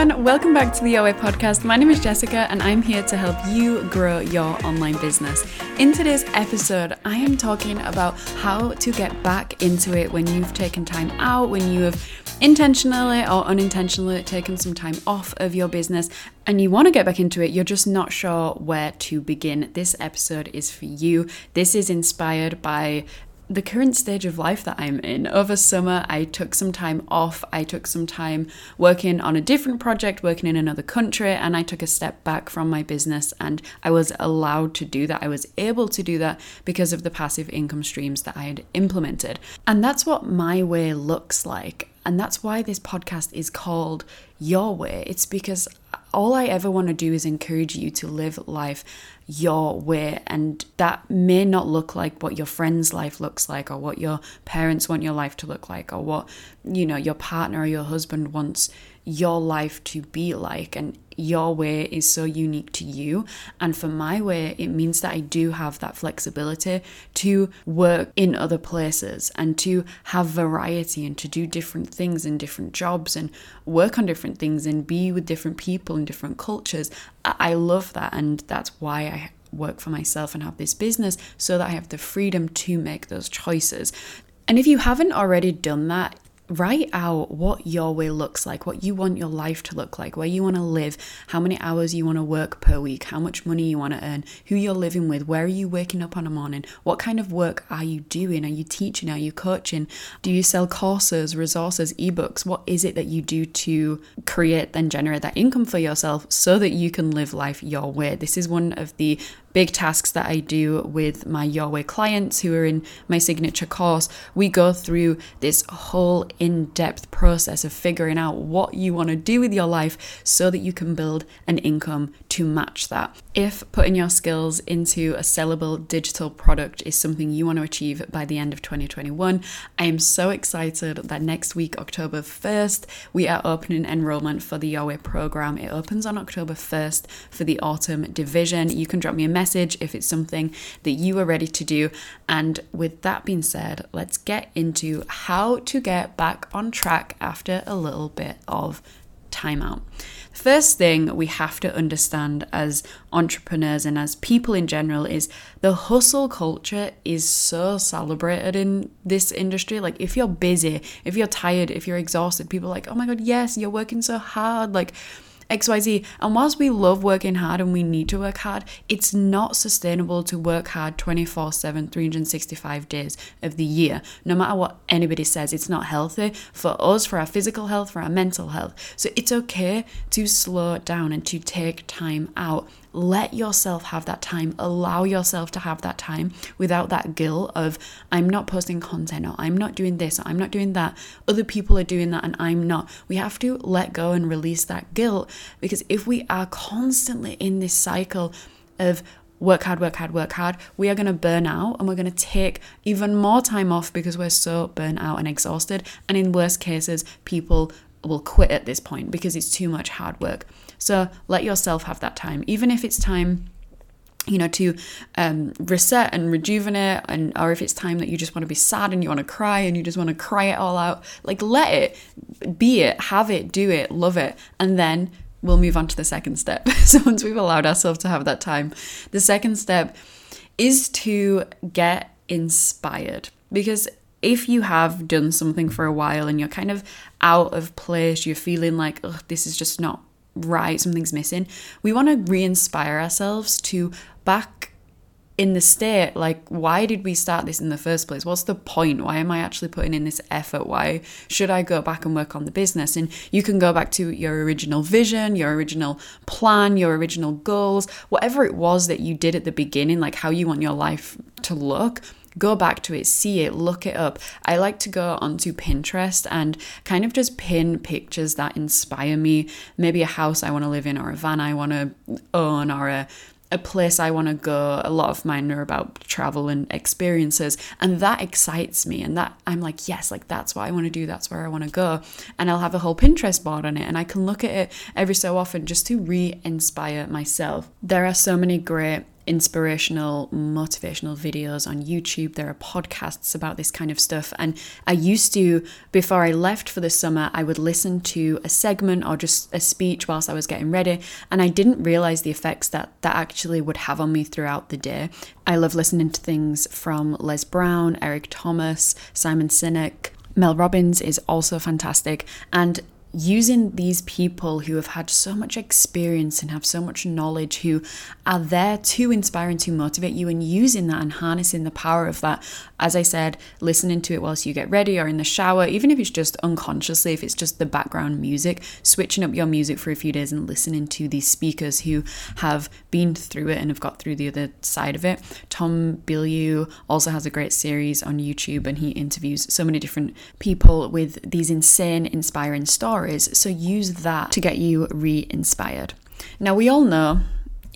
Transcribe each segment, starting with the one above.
everyone, welcome back to the Your Way podcast. My name is Jessica and I'm here to help you grow your online business. In today's episode, I am talking about how to get back into it when you've taken time out, when you have intentionally or unintentionally taken some time off of your business and you want to get back into it, you're just not sure where to begin. This episode is for you. This is inspired by the current stage of life that I'm in. Over summer, I took some time off. I took some time working on a different project, working in another country, and I took a step back from my business. And I was allowed to do that. I was able to do that because of the passive income streams that I had implemented. And that's what my way looks like. And that's why this podcast is called Your Way. It's because all I ever want to do is encourage you to live life your way. And that may not look like what your friend's life looks like, or what your parents want your life to look like, or what, you know, your partner or your husband wants your life to be like. And your way is so unique to you. And for my way, it means that I do have that flexibility to work in other places and to have variety and to do different things in different jobs and work on different things and be with different people and different cultures. I love that. And that's why I work for myself and have this business so that I have the freedom to make those choices. And if you haven't already done that, write out what your way looks like, what you want your life to look like, where you want to live, how many hours you want to work per week, how much money you want to earn, who you're living with, where are you waking up on a morning, what kind of work are you doing? Are you teaching? Are you coaching? Do you sell courses, resources, ebooks? What is it that you do to create and generate that income for yourself so that you can live life your way? This is one of the big tasks that I do with my Your Way clients who are in my signature course, we go through this whole in depth process of figuring out what you want to do with your life so that you can build an income to match that. If putting your skills into a sellable digital product is something you want to achieve by the end of 2021, I am so excited that next week, October 1st, we are opening enrollment for the Your Way program. It opens on October 1st for the autumn division. You can drop me a message if it's something that you are ready to do. And with that being said, let's get into how to get back on track after a little bit of timeout. The First thing we have to understand as entrepreneurs and as people in general is the hustle culture is so celebrated in this industry. Like, if you're busy, if you're tired, if you're exhausted, people are like, oh my God, yes, you're working so hard. Like, XYZ. And whilst we love working hard and we need to work hard, it's not sustainable to work hard 24 7, 365 days of the year. No matter what anybody says, it's not healthy for us, for our physical health, for our mental health. So it's okay to slow down and to take time out let yourself have that time. Allow yourself to have that time without that guilt of, I'm not posting content or I'm not doing this or I'm not doing that. Other people are doing that and I'm not. We have to let go and release that guilt because if we are constantly in this cycle of, work hard, work hard, work hard, we are going to burn out and we're going to take even more time off because we're so burnt out and exhausted. And in worst cases, people will quit at this point because it's too much hard work. So let yourself have that time, even if it's time you know to um, reset and rejuvenate and or if it's time that you just want to be sad and you want to cry and you just want to cry it all out like let it be it have it do it love it and then we'll move on to the second step so once we've allowed ourselves to have that time the second step is to get inspired because if you have done something for a while and you're kind of out of place you're feeling like oh this is just not right, something's missing. We want to re inspire ourselves to back in the state like why did we start this in the first place what's the point why am i actually putting in this effort why should i go back and work on the business and you can go back to your original vision your original plan your original goals whatever it was that you did at the beginning like how you want your life to look go back to it, see it, look it up. I like to go onto Pinterest and kind of just pin pictures that inspire me. Maybe a house I want to live in, or a van I want to own, or a a place I want to go. A lot of mine are about travel and experiences, and that excites me. And that I'm like, yes, like that's what I want to do. That's where I want to go. And I'll have a whole Pinterest board on it, and I can look at it every so often just to re inspire myself. There are so many great inspirational, motivational videos on YouTube. There are podcasts about this kind of stuff. And I used to, before I left for the summer, I would listen to a segment or just a speech whilst I was getting ready. And I didn't realize the effects that that actually would have on me throughout the day. I love listening to things from Les Brown, Eric Thomas, Simon Sinek. Mel Robbins is also fantastic. And using these people who have had so much experience and have so much knowledge, who are there to inspire and to motivate you, and using that and harnessing the power of that. As I said, listening to it whilst you get ready or in the shower, even if it's just unconsciously, if it's just the background music, switching up your music for a few days and listening to these speakers who have been through it and have got through the other side of it. Tom Bilyeu also has a great series on YouTube and he interviews so many different people with these insane, inspiring stories stories. So use that to get you re inspired. Now, we all know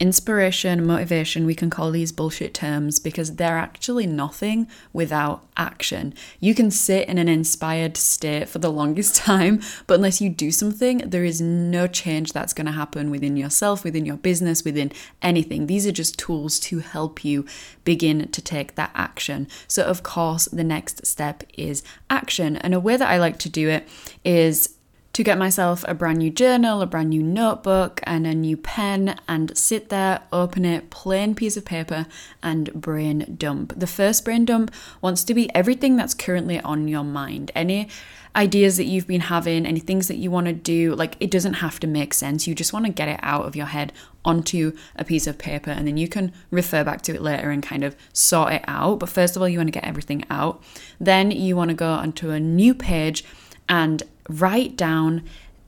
inspiration, motivation, we can call these bullshit terms because they're actually nothing without action. You can sit in an inspired state for the longest time, but unless you do something, there is no change that's going to happen within yourself, within your business, within anything. These are just tools to help you begin to take that action. So, of course, the next step is action. And a way that I like to do it is to get myself a brand new journal, a brand new notebook, and a new pen, and sit there, open it, plain piece of paper, and brain dump. The first brain dump wants to be everything that's currently on your mind. Any ideas that you've been having, any things that you want to do, like it doesn't have to make sense. You just want to get it out of your head onto a piece of paper, and then you can refer back to it later and kind of sort it out. But first of all, you want to get everything out. Then you want to go onto a new page and write down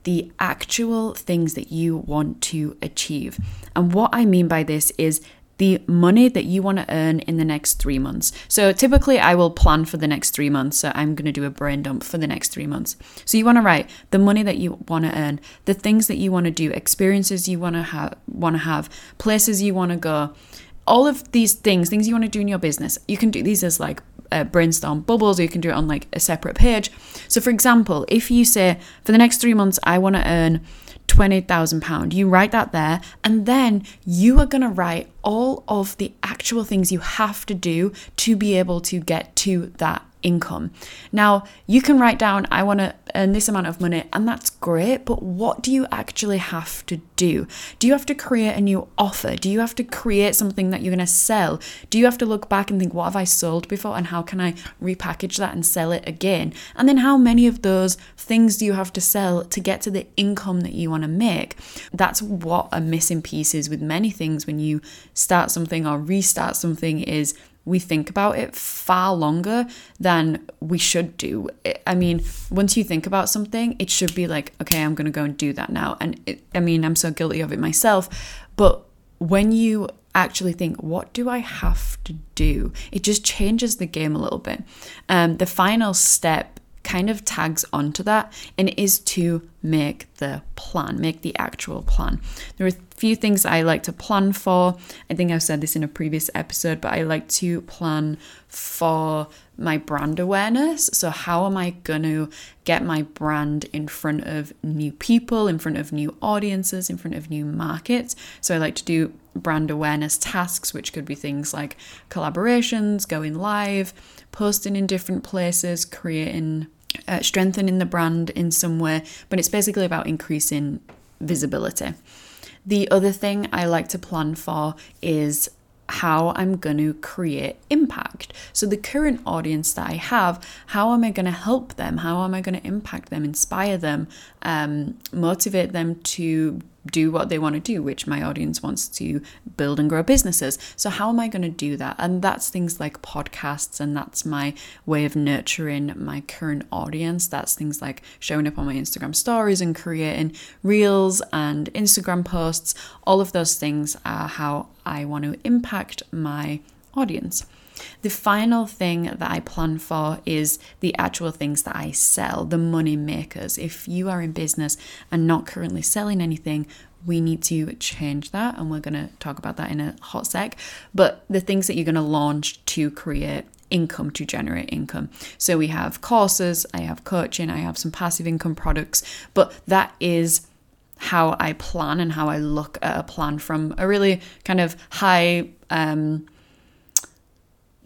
the actual things that you want to achieve. And what I mean by this is the money that you want to earn in the next three months. So typically, I will plan for the next three months. So I'm going to do a brain dump for the next three months. So you want to write the money that you want to earn, the things that you want to do, experiences you want to have, want to have, places you want to go. All of these things, things you want to do in your business, you can do these as like uh, brainstorm bubbles or you can do it on like a separate page. So, for example, if you say for the next three months, I want to earn £20,000, you write that there, and then you are going to write all of the actual things you have to do to be able to get to that income. Now, you can write down, I want to earn this amount of money, and that's great, but what do you actually have to do? Do you have to create a new offer? Do you have to create something that you're going to sell? Do you have to look back and think, what have I sold before, and how can I repackage that and sell it again? And then, how many of those things do you have to sell to get to the income that you want to make? That's what a missing piece is with many things when you start something or restart something is we think about it far longer than we should do. I mean, once you think about something, it should be like, okay, I'm going to go and do that now. And it, I mean, I'm so guilty of it myself. But when you actually think, what do I have to do? It just changes the game a little bit. Um, the final step kind of tags onto that and is to make the plan, make the actual plan. There are a few things I like to plan for. I think I've said this in a previous episode, but I like to plan for my brand awareness. So, how am I going to get my brand in front of new people, in front of new audiences, in front of new markets? So, I like to do brand awareness tasks, which could be things like collaborations, going live, posting in different places, creating, uh, strengthening the brand in some way. But it's basically about increasing visibility. The other thing I like to plan for is how I'm going to create impact. So, the current audience that I have, how am I going to help them? How am I going to impact them, inspire them, um, motivate them to do what they want to do, which my audience wants to build and grow businesses. So, how am I going to do that? And that's things like podcasts, and that's my way of nurturing my current audience. That's things like showing up on my Instagram stories and creating reels and Instagram posts. All of those things are how I want to impact my audience. The final thing that I plan for is the actual things that I sell, the money makers. If you are in business and not currently selling anything, we need to change that and we're going to talk about that in a hot sec but the things that you're going to launch to create income to generate income so we have courses i have coaching i have some passive income products but that is how I plan and how I look at a plan from a really kind of high um,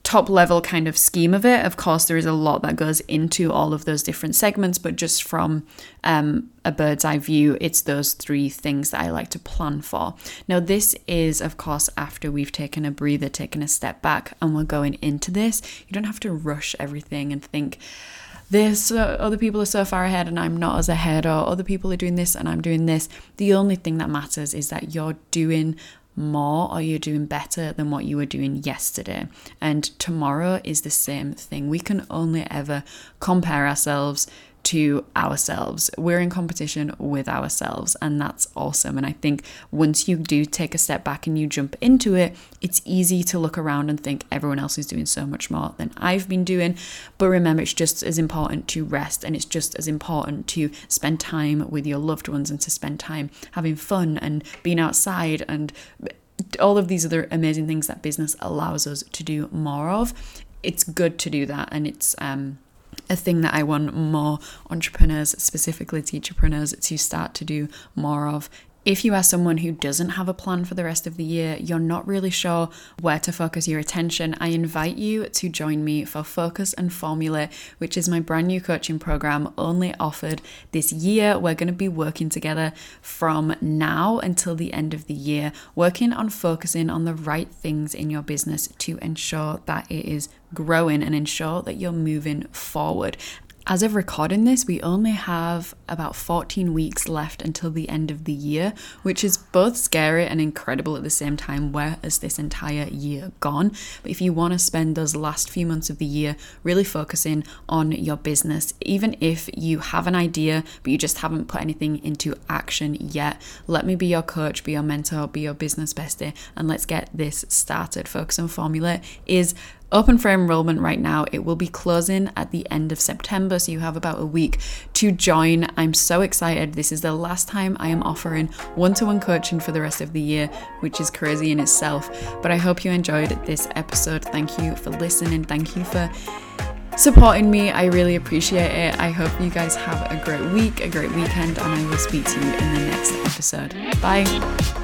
top level kind of scheme of it. Of course, there is a lot that goes into all of those different segments, but just from um, a bird's eye view, it's those three things that I like to plan for. Now, this is, of course, after we've taken a breather, taken a step back, and we're going into this. You don't have to rush everything and think, this uh, other people are so far ahead and I'm not as ahead, or other people are doing this and I'm doing this. The only thing that matters is that you're doing more or you're doing better than what you were doing yesterday. And tomorrow is the same thing. We can only ever compare ourselves to ourselves. We're in competition with ourselves, and that's awesome. And I think once you do take a step back and you jump into it, it's easy to look around and think everyone else is doing so much more than I've been doing. But remember, it's just as important to rest, and it's just as important to spend time with your loved ones and to spend time having fun and being outside and all of these other amazing things that business allows us to do more of. It's good to do that, and it's um a thing that I want more entrepreneurs, specifically teacherpreneurs, to start to do more of if you are someone who doesn't have a plan for the rest of the year, you're not really sure where to focus your attention, I invite you to join me for Focus and Formulate, which is my brand new coaching program only offered this year. We're going to be working together from now until the end of the year, working on focusing on the right things in your business to ensure that it is growing and ensure that you're moving forward. As of recording this, we only have about 14 weeks left until the end of the year, which is both scary and incredible at the same time. Where is this entire year gone? But if you want to spend those last few months of the year really focusing on your business, even if you have an idea but you just haven't put anything into action yet, let me be your coach, be your mentor, be your business bestie, and let's get this started. Focus and Formulate is open for enrollment right now. It will be closing at the end of September, so you have about a week to join. I'm so excited. This is the last time I am offering one to one coaching for the rest of the year, which is crazy in itself. But I hope you enjoyed this episode. Thank you for listening. Thank you for supporting me. I really appreciate it. I hope you guys have a great week, a great weekend, and I will speak to you in the next episode. Bye.